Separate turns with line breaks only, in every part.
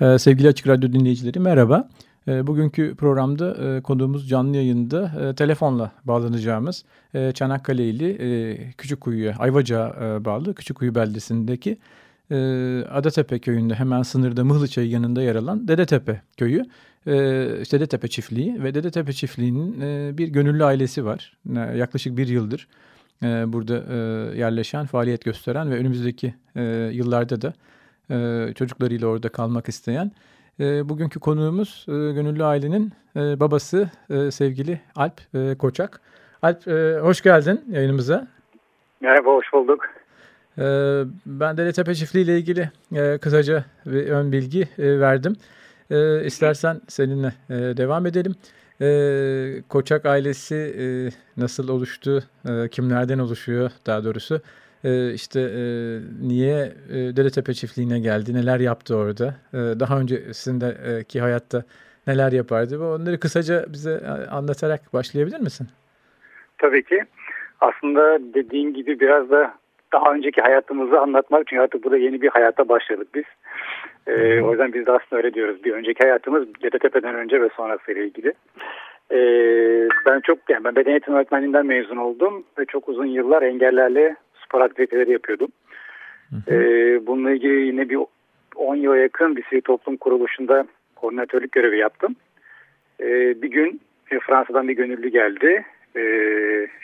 Ee, sevgili Açık Radyo dinleyicileri merhaba. Ee, bugünkü programda e, konuğumuz canlı yayında e, telefonla bağlanacağımız e, Çanakkale'li e, Küçükkuyu'ya, Ayvacık'a bağlı Küçükkuyu beldesindeki Adatepe köyünde hemen sınırda Mıhlıçay yanında yer alan Dedetepe köyü. İşte Dedetepe çiftliği ve Dedetepe çiftliğinin bir gönüllü ailesi var. Yaklaşık bir yıldır burada yerleşen, faaliyet gösteren ve önümüzdeki yıllarda da çocuklarıyla orada kalmak isteyen e, bugünkü konuğumuz e, Gönüllü Ailenin e, babası e, sevgili Alp e, Koçak. Alp e, hoş geldin yayınımıza.
Merhaba, hoş bulduk.
E, ben Deletepe Çiftliği ile ilgili e, kısaca bir ön bilgi e, verdim. E, istersen seninle e, devam edelim. E, Koçak ailesi e, nasıl oluştu, e, kimlerden oluşuyor daha doğrusu? E, işte e, niye e, Dedetepe çiftliğine geldi, neler yaptı orada, e, daha öncesindeki hayatta neler yapardı ve onları kısaca bize e, anlatarak başlayabilir misin?
Tabii ki. Aslında dediğin gibi biraz da daha önceki hayatımızı anlatmak çünkü artık burada yeni bir hayata başladık biz. Ee, o yüzden biz de aslında öyle diyoruz. Bir önceki hayatımız Dedetepe'den önce ve sonrasıyla ilgili. Ee, ben çok yani ben beden eğitim öğretmenliğinden mezun oldum ve çok uzun yıllar engellerle spor aktiviteleri yapıyordum. Hı hı. E, bununla ilgili yine bir 10 yıla yakın bir sivil toplum kuruluşunda koordinatörlük görevi yaptım. E, bir gün e, Fransa'dan bir gönüllü geldi. E,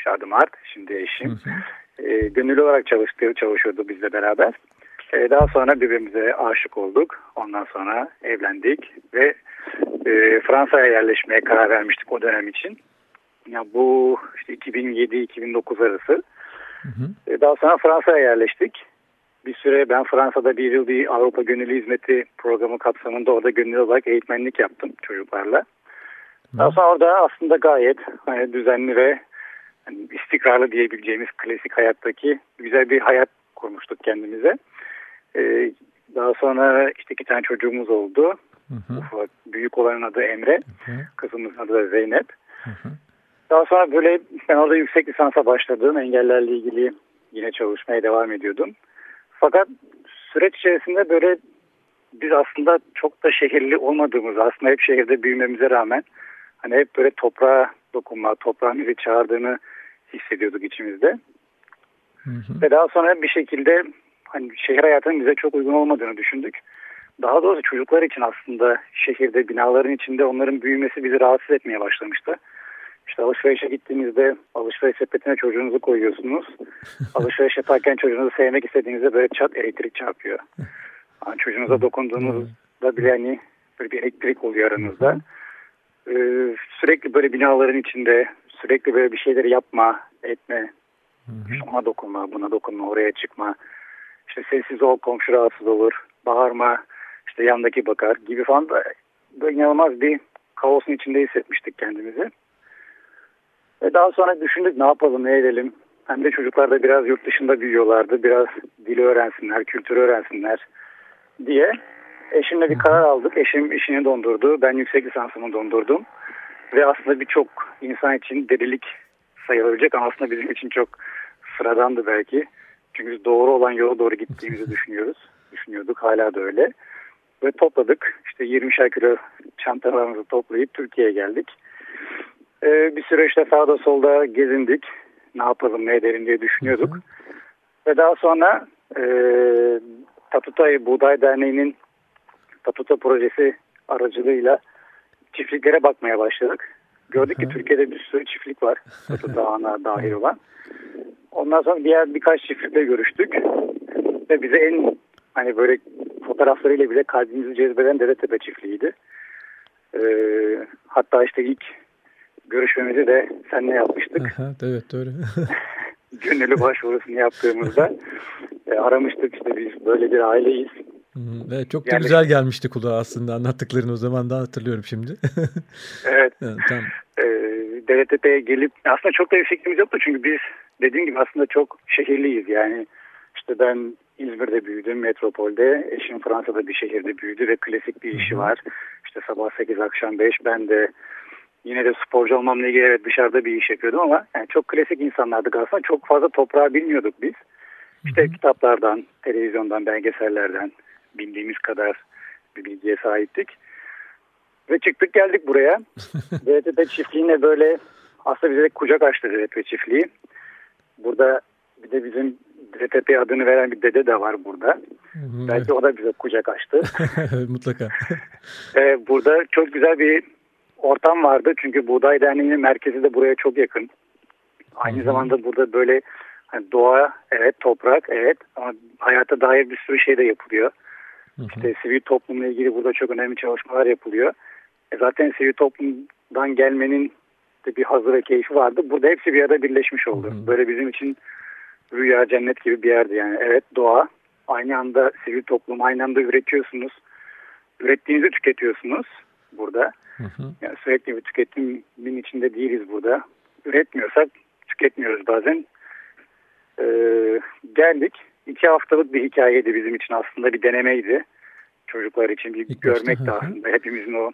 Şadım Art, şimdi eşim. Hı hı. E, gönüllü olarak çalıştı, çalışıyordu bizle beraber. E, daha sonra birbirimize aşık olduk. Ondan sonra evlendik ve e, Fransa'ya yerleşmeye karar vermiştik o dönem için. Ya bu işte 2007-2009 arası. Hı hı. E, daha sonra Fransa'ya yerleştik. Bir süre ben Fransa'da bir yıl bir Avrupa Gönüllü Hizmeti programı kapsamında orada gönüllü olarak eğitmenlik yaptım çocuklarla. Daha sonra orada aslında gayet hani, düzenli ve hani, istikrarlı diyebileceğimiz klasik hayattaki güzel bir hayat kurmuştuk kendimize. Ee, daha sonra işte iki tane çocuğumuz oldu. Hı hı. Ufak, büyük olanın adı Emre, hı hı. kızımızın adı da Zeynep. Hı hı. Daha sonra böyle ben orada yüksek lisansa başladım. Engellerle ilgili yine çalışmaya devam ediyordum. Fakat süreç içerisinde böyle biz aslında çok da şehirli olmadığımız aslında hep şehirde büyümemize rağmen hani hep böyle toprağa dokunma, toprağın bizi çağırdığını hissediyorduk içimizde. Hı hı. Ve daha sonra bir şekilde hani şehir hayatının bize çok uygun olmadığını düşündük. Daha doğrusu çocuklar için aslında şehirde binaların içinde onların büyümesi bizi rahatsız etmeye başlamıştı. İşte alışverişe gittiğinizde alışveriş sepetine çocuğunuzu koyuyorsunuz. alışveriş yaparken çocuğunuzu sevmek istediğinizde böyle çat elektrik çarpıyor. Yani çocuğunuza dokunduğunuzda bile hani böyle bir elektrik oluyor aranızda. Ee, sürekli böyle binaların içinde sürekli böyle bir şeyleri yapma, etme, ona dokunma, buna dokunma, oraya çıkma. İşte sessiz ol, komşu rahatsız olur, bağırma, işte yandaki bakar gibi falan da inanılmaz bir kaosun içinde hissetmiştik kendimizi. Ve daha sonra düşündük ne yapalım ne edelim. Hem de çocuklar da biraz yurt dışında büyüyorlardı. Biraz dili öğrensinler, kültürü öğrensinler diye. Eşimle bir karar aldık. Eşim işini dondurdu. Ben yüksek lisansımı dondurdum. Ve aslında birçok insan için delilik sayılabilecek ama aslında bizim için çok sıradandı belki. Çünkü doğru olan yola doğru gittiğimizi düşünüyoruz. Düşünüyorduk. Hala da öyle. Ve topladık. İşte 20'şer kilo çantalarımızı toplayıp Türkiye'ye geldik. Ee, bir süre işte sağda solda gezindik. Ne yapalım ne edelim diye düşünüyorduk. Hı hı. Ve daha sonra e, Tatutay Buğday Derneği'nin Tatuta projesi aracılığıyla çiftliklere bakmaya başladık. Gördük ki Türkiye'de bir sürü çiftlik var. Tatuta ana dahil olan. Ondan sonra diğer birkaç çiftlikle görüştük. Ve bize en hani böyle fotoğraflarıyla bile kalbimizi cezbeden Dedetepe çiftliğiydi. Ee, hatta işte ilk görüşmemizi de senle yapmıştık.
Aha, evet doğru.
Gönüllü başvurusunu yaptığımızda e, aramıştık işte biz böyle bir aileyiz.
Evet, çok da yani, güzel gelmişti kulağa aslında anlattıklarını o zaman da hatırlıyorum şimdi.
evet. evet tamam. Ee, DRTP'ye gelip aslında çok da bir fikrimiz yoktu çünkü biz dediğim gibi aslında çok şehirliyiz yani işte ben İzmir'de büyüdüm metropolde eşim Fransa'da bir şehirde büyüdü ve klasik bir işi var işte sabah 8 akşam 5 ben de yine de sporcu olmamla ilgili evet dışarıda bir iş yapıyordum ama yani çok klasik insanlardık aslında çok fazla toprağı bilmiyorduk biz işte Hı-hı. kitaplardan televizyondan belgesellerden bildiğimiz kadar bir bilgiye sahiptik. Ve çıktık geldik buraya. DTP çiftliğine böyle aslında bize kucak açtı DTP çiftliği. Burada bir de bizim DTP adını veren bir dede de var burada. Hı hı, Belki o da bize kucak açtı.
Mutlaka.
ee, burada çok güzel bir ortam vardı. Çünkü Buğday Derneği'nin merkezi de buraya çok yakın. Aynı hı hı. zamanda burada böyle hani doğa evet toprak evet ama hayata dair bir sürü şey de yapılıyor. Hı hı. İşte sivil toplumla ilgili burada çok önemli çalışmalar yapılıyor. E zaten sivil toplumdan gelmenin de bir hazır ve keyfi vardı. Burada hepsi bir arada birleşmiş oldu. Hı hı. Böyle bizim için rüya cennet gibi bir yerdi yani. Evet doğa aynı anda sivil toplum aynı anda üretiyorsunuz. Ürettiğinizi tüketiyorsunuz burada. Hı hı. Yani sürekli bir tüketimin içinde değiliz burada. Üretmiyorsak tüketmiyoruz bazen. Ee, geldik iki haftalık bir hikayeydi bizim için aslında bir denemeydi. Çocuklar için bir İlk görmek de aslında hepimizin o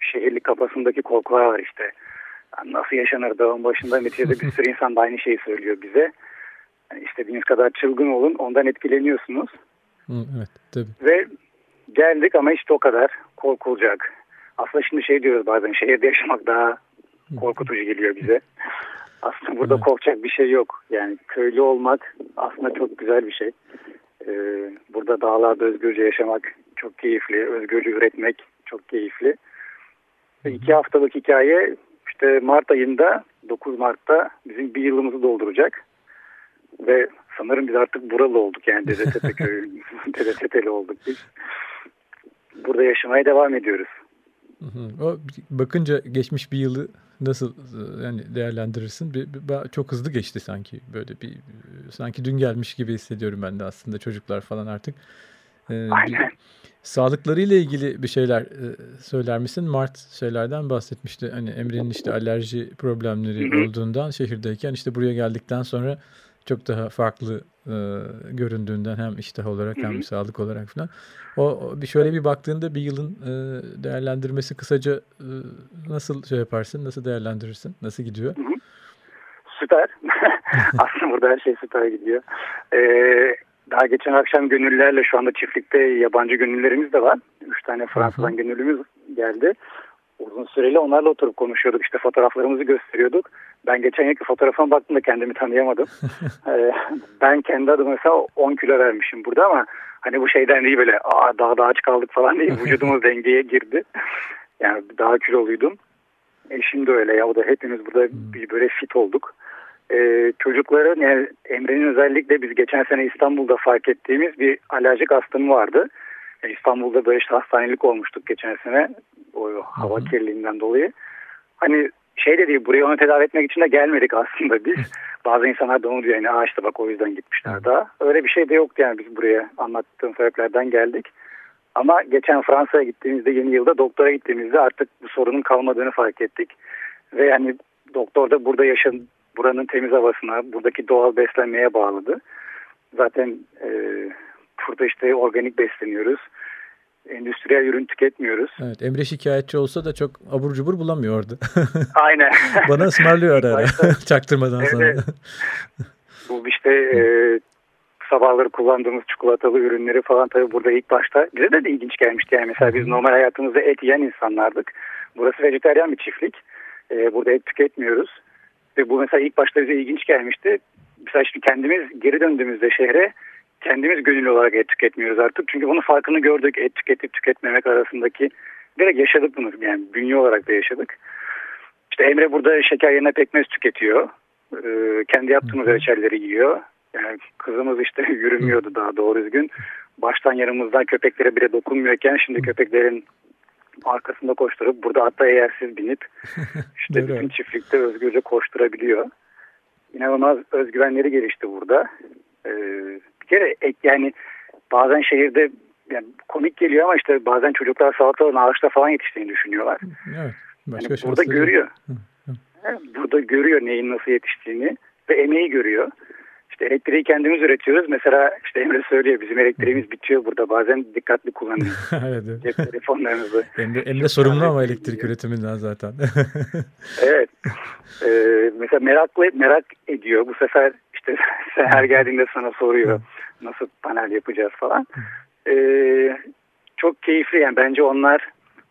şehirli kafasındaki korkular var işte. Yani nasıl yaşanır dağın başında neticede bir sürü insan da aynı şeyi söylüyor bize. Yani istediğiniz kadar çılgın olun ondan etkileniyorsunuz.
evet tabii.
Ve geldik ama işte o kadar korkulacak. Aslında şimdi şey diyoruz bazen şehirde yaşamak daha korkutucu geliyor bize. Aslında burada evet. korkacak bir şey yok. Yani köylü olmak aslında çok güzel bir şey. Ee, burada dağlarda özgürce yaşamak çok keyifli. Özgürce üretmek çok keyifli. Ve iki haftalık hikaye işte Mart ayında 9 Mart'ta bizim bir yılımızı dolduracak. Ve sanırım biz artık buralı olduk yani Dedetepe köyü, Dedetepeli olduk biz. Burada yaşamaya devam ediyoruz.
O bakınca geçmiş bir yılı nasıl e, yani değerlendirirsin? Bir, bir, çok hızlı geçti sanki böyle bir sanki dün gelmiş gibi hissediyorum ben de aslında çocuklar falan artık.
Ee, Aynen.
Sağlıklarıyla ilgili bir şeyler e, söyler misin? Mart şeylerden bahsetmişti. Hani Emre'nin işte alerji problemleri olduğundan şehirdeyken işte buraya geldikten sonra çok daha farklı e, göründüğünden hem iştah olarak hem Hı-hı. sağlık olarak falan. O bir şöyle bir baktığında bir yılın e, değerlendirmesi kısaca e, nasıl şey yaparsın, nasıl değerlendirirsin, nasıl gidiyor? Hı-hı.
Süper. Aslında burada her şey süper gidiyor. Ee, daha geçen akşam gönüllerle şu anda çiftlikte yabancı gönüllerimiz de var. Üç tane Fransa'dan gönüllümüz geldi uzun süreli onlarla oturup konuşuyorduk. İşte fotoğraflarımızı gösteriyorduk. Ben geçen yılki fotoğrafıma baktım da kendimi tanıyamadım. ee, ben kendi adıma mesela 10 kilo vermişim burada ama hani bu şeyden değil böyle Aa, daha da aç kaldık falan değil. Vücudumuz dengeye girdi. Yani daha kiloluydum. Eşim de öyle ya o da hepimiz burada hmm. bir böyle fit olduk. Ee, çocukların yani Emre'nin özellikle biz geçen sene İstanbul'da fark ettiğimiz bir alerjik astımı vardı. İstanbul'da böyle işte hastanelik olmuştuk geçen sene o hava Hı -hı. kirliliğinden dolayı. Hani şey de değil buraya onu tedavi etmek için de gelmedik aslında biz. Bazı insanlar da onu diyor yani işte bak o yüzden gitmişler daha. Öyle bir şey de yoktu yani biz buraya anlattığım sebeplerden geldik. Ama geçen Fransa'ya gittiğimizde yeni yılda doktora gittiğimizde artık bu sorunun kalmadığını fark ettik. Ve yani doktor da burada yaşam buranın temiz havasına, buradaki doğal beslenmeye bağladı. Zaten e, burada işte organik besleniyoruz endüstriyel ürün tüketmiyoruz.
Evet, Emre şikayetçi olsa da çok abur cubur bulamıyordu.
Aynen.
Bana ısmarlıyor ara ara çaktırmadan evet. sonra.
Bu işte e, sabahları kullandığımız çikolatalı ürünleri falan tabii burada ilk başta bize de, de ilginç gelmişti. Yani mesela biz normal hayatımızda et yiyen insanlardık. Burası vejeteryan bir çiftlik. E, burada et tüketmiyoruz. Ve bu mesela ilk başta bize ilginç gelmişti. Mesela şimdi kendimiz geri döndüğümüzde şehre kendimiz gönüllü olarak et tüketmiyoruz artık. Çünkü bunun farkını gördük. Et tüketip tüketmemek arasındaki direkt yaşadık bunu. Yani bünye olarak da yaşadık. İşte Emre burada şeker yerine pekmez tüketiyor. Ee, kendi yaptığımız reçelleri yiyor. Yani kızımız işte yürümüyordu daha doğru düzgün. Baştan yanımızdan köpeklere bile dokunmuyorken şimdi köpeklerin arkasında koşturup burada hatta eğersiz binip işte bütün çiftlikte özgürce koşturabiliyor. İnanılmaz özgüvenleri gelişti burada. Ee, kere yani bazen şehirde yani komik geliyor ama işte bazen çocuklar salataların ağaçta falan yetiştiğini düşünüyorlar.
Evet.
Yani burada görüyor.
Hı, hı.
burada görüyor neyin nasıl yetiştiğini ve emeği görüyor. İşte elektriği kendimiz üretiyoruz. Mesela işte Emre söylüyor bizim elektriğimiz bitiyor burada. Bazen dikkatli kullanın.
evet, evet.
Cep telefonlarınızı.
Emre, Emre sorumlu ama elektrik üretiminden zaten.
evet. Ee, mesela meraklı merak ediyor. Bu sefer işte sen her geldiğinde sana soruyor. Nasıl panel yapacağız falan. Ee, çok keyifli yani. Bence onlar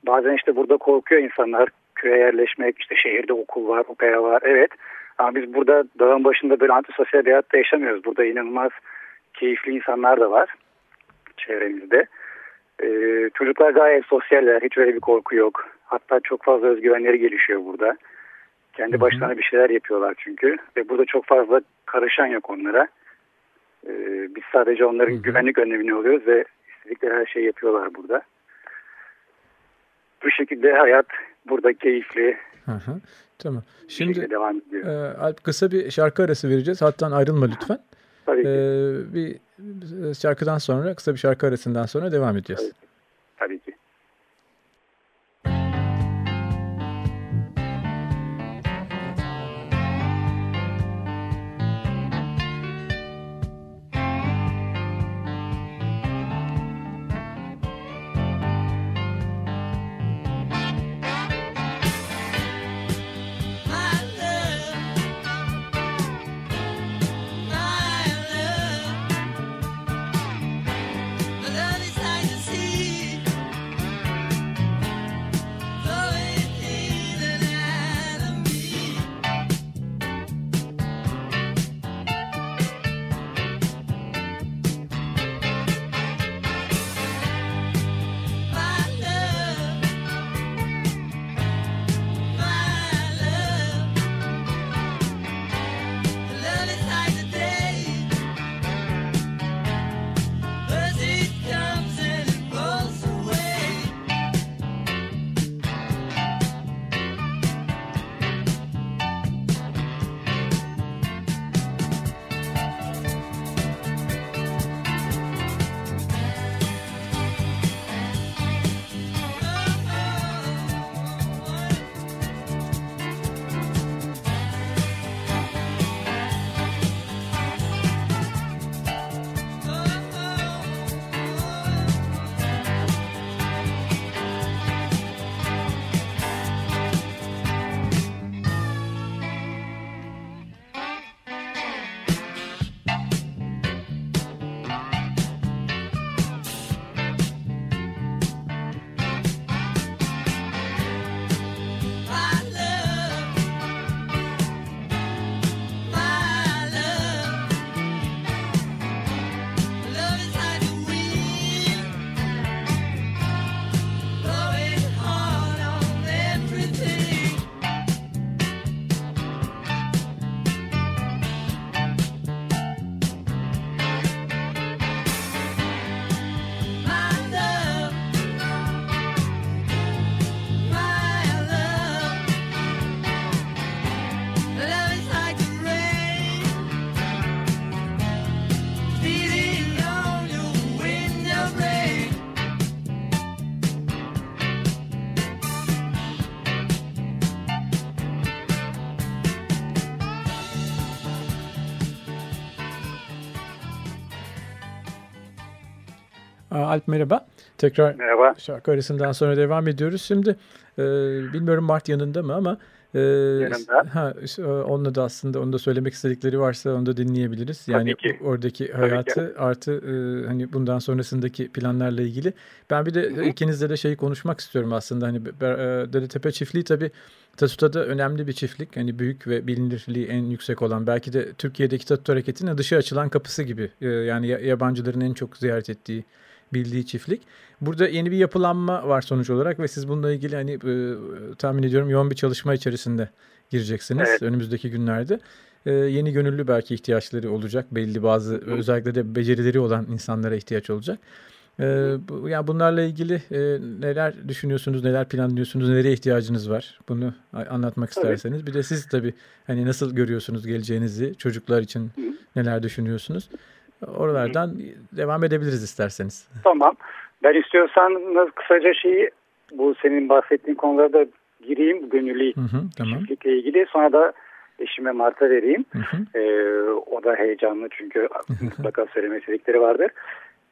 bazen işte burada korkuyor insanlar. Köye yerleşmek işte şehirde okul var opera var. Evet. Ama biz burada dağın başında böyle antisosyal bir hayatta yaşamıyoruz. Burada inanılmaz keyifli insanlar da var çevremizde. Ee, çocuklar gayet sosyaller. Hiç öyle bir korku yok. Hatta çok fazla özgüvenleri gelişiyor burada. Kendi başlarına bir şeyler yapıyorlar çünkü. Ve burada çok fazla karışan yok onlara ee, biz sadece onların hı hı. güvenlik önlemini alıyoruz ve istedikleri her şeyi yapıyorlar burada. Bu şekilde hayat burada keyifli.
Hı hı. Tamam. Şimdi
devam ediyor.
E, Alp kısa bir şarkı arası vereceğiz. Hattan ayrılma lütfen.
Tabii ki.
E, bir şarkıdan sonra kısa bir şarkı arasından sonra devam edeceğiz.
Tabii
Alp merhaba. Tekrar
merhaba.
şarkı arasından sonra devam ediyoruz. Şimdi e, bilmiyorum Mart yanında mı ama
e.
Ha, onunla da aslında onu da söylemek istedikleri varsa onu da dinleyebiliriz. Yani
Tabii ki.
oradaki hayatı ki. artı e, hani bundan sonrasındaki planlarla ilgili. Ben bir de Hı -hı. ikinizle de şeyi konuşmak istiyorum aslında. Hani e, Dedetepe çiftliği tabii Tatuta'da önemli bir çiftlik. Hani büyük ve bilinirliği en yüksek olan belki de Türkiye'deki Tatut hareketinin dışı açılan kapısı gibi. E, yani yabancıların en çok ziyaret ettiği bildiği çiftlik. Burada yeni bir yapılanma var sonuç olarak ve siz bununla ilgili hani e, tahmin ediyorum yoğun bir çalışma içerisinde gireceksiniz evet. önümüzdeki günlerde. E, yeni gönüllü belki ihtiyaçları olacak. Belli bazı Hı. özellikle de becerileri olan insanlara ihtiyaç olacak. E, bu, yani bunlarla ilgili e, neler düşünüyorsunuz, neler planlıyorsunuz, nereye ihtiyacınız var? Bunu anlatmak isterseniz. Bir de siz tabii hani nasıl görüyorsunuz geleceğinizi, çocuklar için Hı. neler düşünüyorsunuz? Oralardan devam edebiliriz isterseniz.
Tamam. Ben istiyorsanız kısaca şeyi bu senin bahsettiğin konularda gireyim. Gönüllü hı hı, tamam. çiftlikle ilgili. Sonra da eşime Mart'a vereyim. Hı hı. Ee, o da heyecanlı çünkü mutlaka söyleme istedikleri vardır.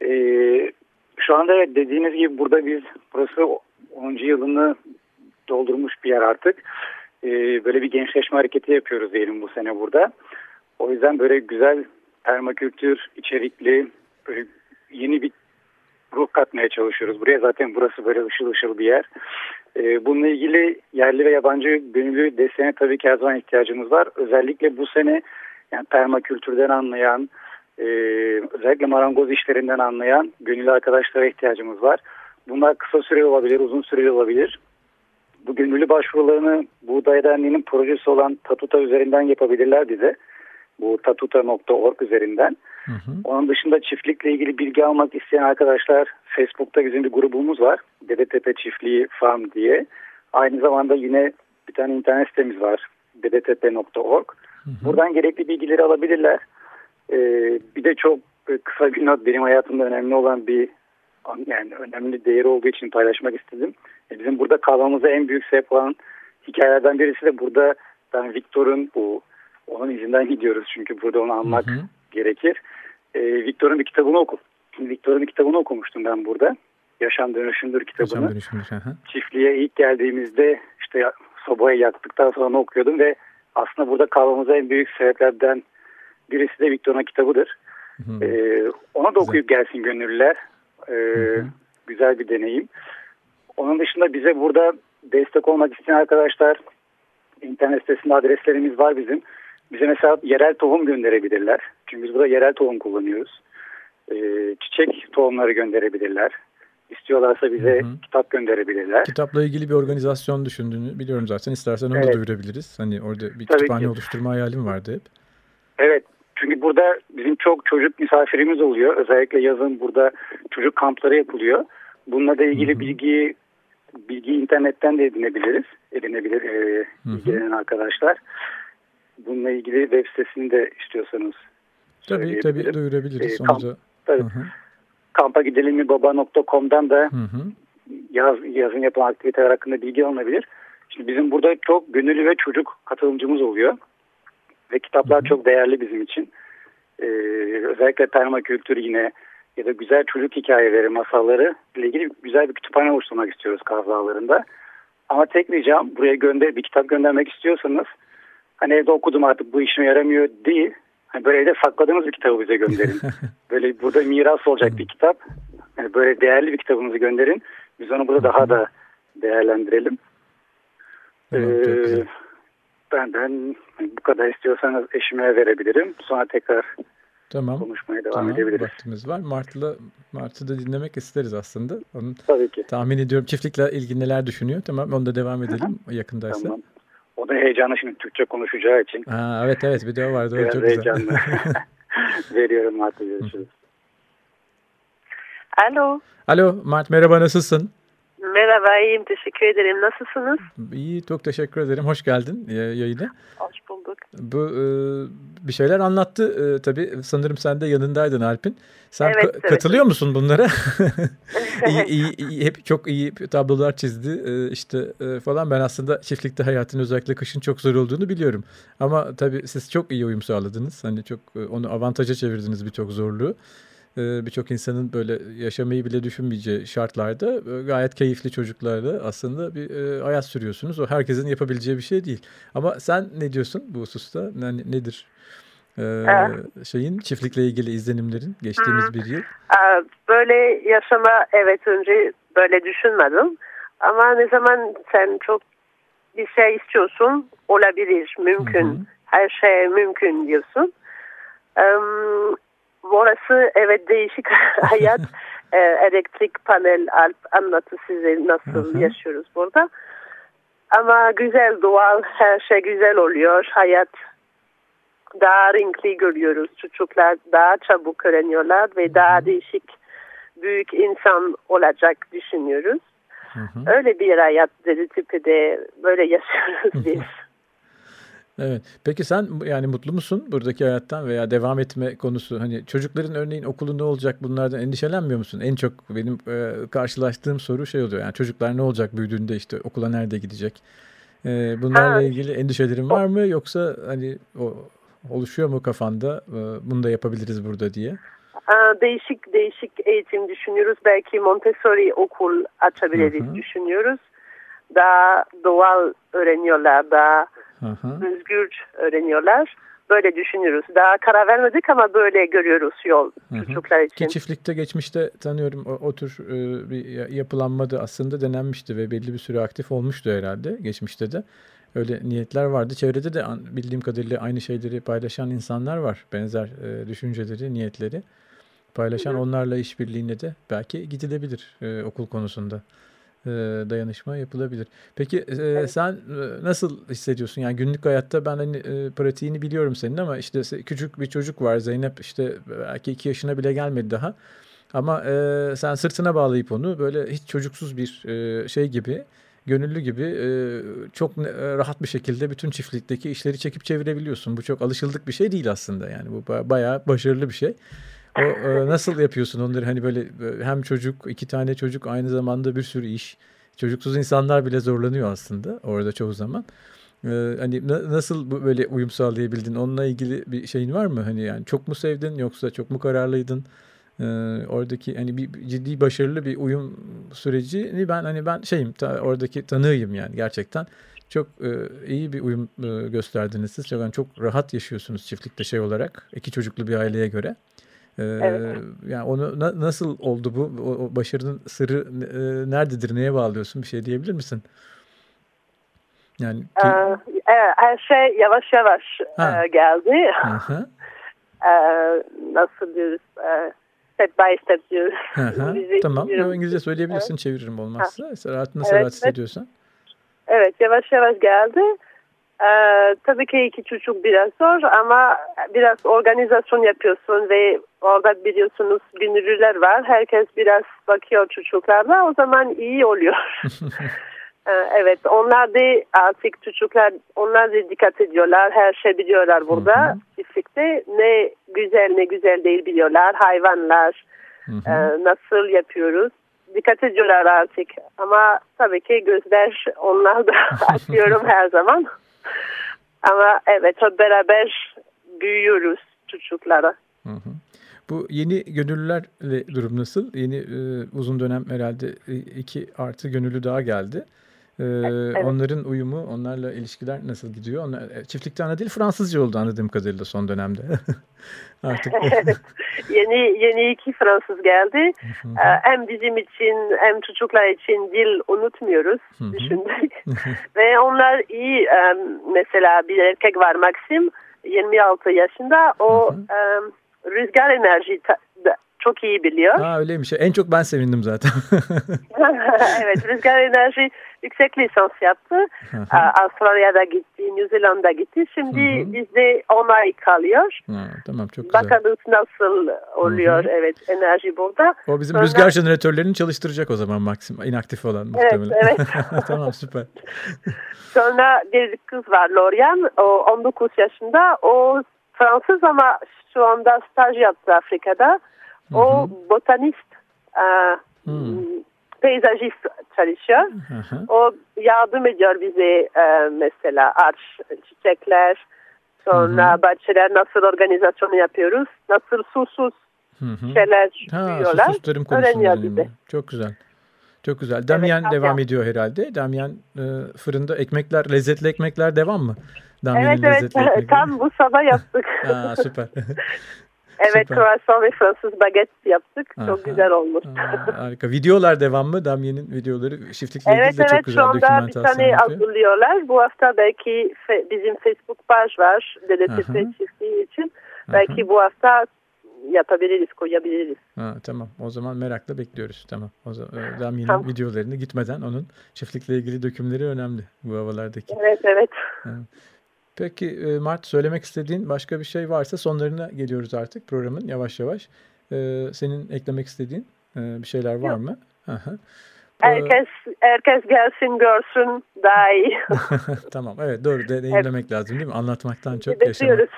Ee, şu anda dediğiniz gibi burada biz burası 10. yılını doldurmuş bir yer artık. Ee, böyle bir gençleşme hareketi yapıyoruz diyelim bu sene burada. O yüzden böyle güzel permakültür içerikli böyle yeni bir ruh katmaya çalışıyoruz. Buraya zaten burası böyle ışıl ışıl bir yer. Ee, bununla ilgili yerli ve yabancı gönüllü desteğine tabii ki her zaman ihtiyacımız var. Özellikle bu sene yani permakültürden anlayan, e, özellikle marangoz işlerinden anlayan gönüllü arkadaşlara ihtiyacımız var. Bunlar kısa süreli olabilir, uzun süreli olabilir. Bu gönüllü başvurularını Buğday Derneği'nin projesi olan Tatuta üzerinden yapabilirler bize. Bu tatuta.org üzerinden. Hı hı. Onun dışında çiftlikle ilgili bilgi almak isteyen arkadaşlar Facebook'ta bizim bir grubumuz var. Dedetepe Çiftliği Farm diye. Aynı zamanda yine bir tane internet sitemiz var. dedetepe.org. Buradan gerekli bilgileri alabilirler. Ee, bir de çok kısa bir not benim hayatımda önemli olan bir yani önemli değeri olduğu için paylaşmak istedim. E, bizim burada kalmamıza en büyük sebep olan hikayelerden birisi de burada ben Victor'un bu onun izinden gidiyoruz çünkü burada onu anmak hı hı. gerekir. E, Victor'un bir kitabını oku. Victor'un bir kitabını okumuştum ben burada. Yaşam Dönüşümdür kitabını. Yaşam Dönüşümdür. Hı. Çiftliğe ilk geldiğimizde işte sobayı yaktıktan sonra okuyordum ve aslında burada kalmamıza en büyük sebeplerden birisi de Victor'un kitabıdır. Hı hı. Ee, ona da okuyup gelsin gönüllüler. Ee, hı hı. Güzel bir deneyim. Onun dışında bize burada destek olmak isteyen arkadaşlar internet sitesinde adreslerimiz var bizim. Bize mesela yerel tohum gönderebilirler. Çünkü biz burada yerel tohum kullanıyoruz. Ee, çiçek tohumları gönderebilirler. İstiyorlarsa bize hı hı. kitap gönderebilirler.
Kitapla ilgili bir organizasyon düşündüğünü biliyorum zaten. İstersen onu evet. da duyurabiliriz. Hani orada bir Tabii kütüphane ki. oluşturma hayalim vardı hep.
Evet. Çünkü burada bizim çok çocuk misafirimiz oluyor. Özellikle yazın burada çocuk kampları yapılıyor. Bununla da ilgili hı hı. bilgi bilgi internetten de edinebiliriz. Edinebilir e, ilgilenen arkadaşlar. Bununla ilgili web sitesini de istiyorsanız
Tabii tabii duyurabiliriz. E, kamp,
tabii. Hı -hı. Kampa gidelim mi baba.com'dan da hı hı. Yaz, yazın yapılan aktiviteler hakkında bilgi alınabilir. Şimdi bizim burada çok gönüllü ve çocuk katılımcımız oluyor. Ve kitaplar hı hı. çok değerli bizim için. Ee, özellikle permakültür yine ya da güzel çocuk hikayeleri, masalları ile ilgili güzel bir kütüphane oluşturmak istiyoruz Kaz Ama tek ricam buraya gönder bir kitap göndermek istiyorsanız hani evde okudum artık bu işime yaramıyor değil. Hani böyle evde sakladığınız bir kitabı bize gönderin. böyle burada miras olacak bir kitap. Yani böyle değerli bir kitabınızı gönderin. Biz onu burada daha da değerlendirelim. Ee, benden bu kadar istiyorsanız eşime verebilirim. Sonra tekrar Tamam. konuşmaya devam tamam, edebiliriz.
Vaktimiz var. Martı'la Martı da dinlemek isteriz aslında. Onun Tabii ki. Tahmin ediyorum çiftlikle ilgili neler düşünüyor. Tamam onu da devam edelim Hı -hı. yakındaysa. Tamam.
O da heyecanlı şimdi Türkçe konuşacağı için.
Ha, evet evet bir de vardı. Biraz
çok heyecanlı. Güzel. Veriyorum Martı görüşürüz.
Alo.
Alo Mart merhaba nasılsın?
Merhaba, iyiyim. Teşekkür ederim. Nasılsınız?
İyi, çok teşekkür ederim. Hoş geldin yayına.
Hoş bulduk.
Bu e, bir şeyler anlattı e, tabii. Sanırım sen de yanındaydın Alp'in. Sen evet, evet. katılıyor musun bunlara? İyi, iyi, iyi, hep çok iyi tablolar çizdi e, işte e, falan. Ben aslında çiftlikte hayatın özellikle kışın çok zor olduğunu biliyorum. Ama tabii siz çok iyi uyum sağladınız. Hani çok e, onu avantaja çevirdiniz birçok zorluğu. Ee, birçok insanın böyle yaşamayı bile düşünmeyeceği şartlarda e, gayet keyifli çocuklarla aslında bir e, hayat sürüyorsunuz. O herkesin yapabileceği bir şey değil. Ama sen ne diyorsun bu hususta? Yani nedir ee, şeyin çiftlikle ilgili izlenimlerin geçtiğimiz hmm. bir yıl?
Böyle yaşama evet önce böyle düşünmedim. Ama ne zaman sen çok bir şey istiyorsun olabilir, mümkün. Hı hı. Her şey mümkün diyorsun. Orası evet değişik hayat. e, elektrik panel alp anlatı size nasıl Hı -hı. yaşıyoruz burada. Ama güzel doğal her şey güzel oluyor. Hayat daha renkli görüyoruz. Çocuklar daha çabuk öğreniyorlar ve daha değişik büyük insan olacak düşünüyoruz. Hı hı. Öyle bir hayat dedi tipide böyle yaşıyoruz biz.
Evet. Peki sen yani mutlu musun buradaki hayattan veya devam etme konusu? Hani çocukların örneğin okulu ne olacak bunlardan endişelenmiyor musun? En çok benim e, karşılaştığım soru şey oluyor. Yani çocuklar ne olacak büyüdüğünde işte okula nerede gidecek? E, bunlarla ha. ilgili endişelerin var mı yoksa hani o oluşuyor mu kafanda? E, bunu da yapabiliriz burada diye.
Değişik değişik eğitim düşünüyoruz. Belki Montessori okul açabiliriz Hı -hı. düşünüyoruz. Daha doğal öğreniyorlar, daha Hı özgür öğreniyorlar. Böyle düşünüyoruz. Daha karar vermedik ama böyle görüyoruz yol hı hı. çocuklar için.
Ki çiftlikte geçmişte tanıyorum o, o tür e, bir yapılanmadı aslında denenmişti ve belli bir süre aktif olmuştu herhalde geçmişte de. Öyle niyetler vardı. Çevrede de bildiğim kadarıyla aynı şeyleri paylaşan insanlar var. Benzer e, düşünceleri, niyetleri paylaşan hı hı. onlarla işbirliğine de belki gidilebilir e, okul konusunda dayanışma yapılabilir. Peki e, evet. sen e, nasıl hissediyorsun? Yani günlük hayatta ben hani e, pratiğini biliyorum senin ama işte küçük bir çocuk var Zeynep işte belki iki yaşına bile gelmedi daha. Ama e, sen sırtına bağlayıp onu böyle hiç çocuksuz bir e, şey gibi gönüllü gibi e, çok e, rahat bir şekilde bütün çiftlikteki işleri çekip çevirebiliyorsun. Bu çok alışıldık bir şey değil aslında yani bu bayağı başarılı bir şey. O, e, nasıl yapıyorsun onları hani böyle e, hem çocuk iki tane çocuk aynı zamanda bir sürü iş. Çocuksuz insanlar bile zorlanıyor aslında orada çoğu zaman. Ee, hani na, nasıl böyle uyum sağlayabildin? Onunla ilgili bir şeyin var mı? Hani yani çok mu sevdin yoksa çok mu kararlıydın? Ee, oradaki hani bir ciddi başarılı bir uyum süreci ben hani ben şeyim ta, oradaki tanığıyım yani gerçekten çok e, iyi bir uyum e, gösterdiniz siz. Çok, yani çok rahat yaşıyorsunuz çiftlikte şey olarak iki çocuklu bir aileye göre. Ee, evet. Yani onu na, nasıl oldu bu? O, o başarının sırrı e, nerededir? Neye bağlıyorsun? Bir şey diyebilir misin?
Yani ki... ee, her şey yavaş yavaş ha. e, geldi. ee, nasıl diyoruz? E, step by step diyoruz.
tamam. İngilizce söyleyebilirsin. Evet. Çeviririm olmazsa. Ha. Rahat, nasıl evet, rahat hissediyorsan.
Evet. Yavaş yavaş geldi. Ee, tabii ki iki çocuk biraz zor ama biraz organizasyon yapıyorsun ve orada biliyorsunuz gönüllüler var. Herkes biraz bakıyor çocuklarla o zaman iyi oluyor. ee, evet onlar da artık çocuklar onlar da dikkat ediyorlar. Her şey biliyorlar burada çiftlikte. Ne güzel ne güzel değil biliyorlar. Hayvanlar e, nasıl yapıyoruz dikkat ediyorlar artık. Ama tabii ki gözler onlar da açıyorum her zaman. Ama evet hep beraber büyüyoruz çocuklara. Hı hı.
Bu yeni gönüllülerle durum nasıl? Yeni e, uzun dönem herhalde e, iki artı gönüllü daha geldi. E, evet. Onların uyumu, onlarla ilişkiler nasıl gidiyor? Onlar, e, çiftlikte ana dil Fransızca oldu anladığım kadarıyla son dönemde.
Artık yeni yeni iki Fransız geldi. Ee, hem bizim için hem çocuklar için dil unutmuyoruz düşündük. Ve onlar iyi. Mesela bir erkek var Maxim 26 yaşında. O rüzgar enerji çok iyi biliyor.
Ha öyleymiş. En çok ben sevindim zaten.
evet rüzgar enerji yüksek lisans yaptı. Avustralya'da gitti, New Zealand'a gitti. Şimdi Hı-hı. bizde 10 ay kalıyor.
Ha, tamam çok güzel.
Bakalım nasıl oluyor Hı-hı. evet enerji burada.
O bizim Sonra... rüzgar jeneratörlerini çalıştıracak o zaman maksim inaktif olan muhtemelen. Evet, evet. tamam süper.
Sonra bir kız var Lorian. O 19 yaşında. O Fransız ama şu anda staj yaptı Afrika'da. O Hı-hı. botanist. Hmm peyzajist çalışıyor. Hı hı. O yardım ediyor bize e, mesela ağaç, çiçekler, sonra hı hı. bahçeler nasıl organizasyonu yapıyoruz, nasıl susuz hı hı. şeyler ha, büyüyorlar. Susuz
tarım konusunda bize. Çok güzel. Çok güzel. Damyan evet, devam ediyor herhalde. Damyan e, fırında ekmekler, lezzetli ekmekler devam mı?
Damyan'ın evet evet. Tam bu sabah yaptık.
Aa, süper.
Evet croissant ve Fransız baget yaptık. Aha. Çok güzel olmuş.
Aa, harika. Videolar devam mı? Damye'nin videoları çiftlikle
evet,
ilgili de
evet,
çok güzel
dokumentasyon Evet şu anda bir tane hazırlıyorlar. Bu hafta belki bizim Facebook page var. DDTP çiftliği için. Aha. Belki bu hafta yapabiliriz, koyabiliriz.
Ha, tamam. O zaman merakla bekliyoruz. Tamam. O zaman e, Damye'nin tamam. videolarını gitmeden onun çiftlikle ilgili dökümleri önemli bu havalardaki.
Evet, evet.
Ha. Peki e, Mart söylemek istediğin başka bir şey varsa sonlarına geliyoruz artık programın yavaş yavaş. Ee, senin eklemek istediğin e, bir şeyler var Yok. mı? Aha.
Herkes herkes gelsin görsün daha iyi.
tamam evet doğru deneyimlemek evet. lazım değil mi? Anlatmaktan çok yaşamak.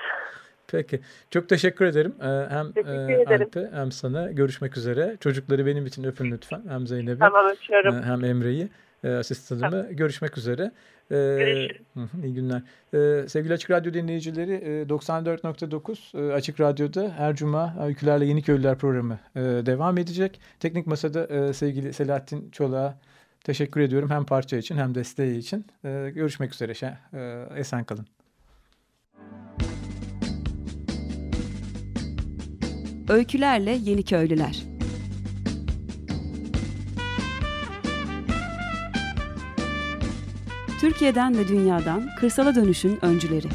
Peki. Çok teşekkür ederim. Ee, hem teşekkür e, Alp'e hem sana. Görüşmek üzere. Çocukları benim için öpün lütfen. Hem Zeynep'i
tamam, öpüyorum.
E, hem Emre'yi e, asistanımı. Tamam. Görüşmek üzere. Ee, iyi günler. Ee, sevgili Açık Radyo dinleyicileri 94.9 Açık Radyo'da her cuma Öykülerle Yeni Köylüler programı devam edecek. Teknik Masa'da sevgili Selahattin Çolak'a teşekkür ediyorum hem parça için hem desteği için. Görüşmek üzere. Esen kalın.
Öykülerle Yeni Köylüler Türkiye'den ve dünyadan kırsala dönüşün öncüleri.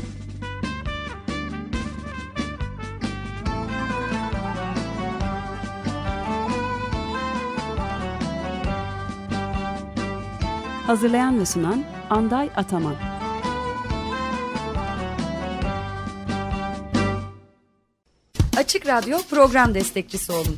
Hazırlayan ve sunan Anday Ataman.
Açık Radyo program destekçisi olun.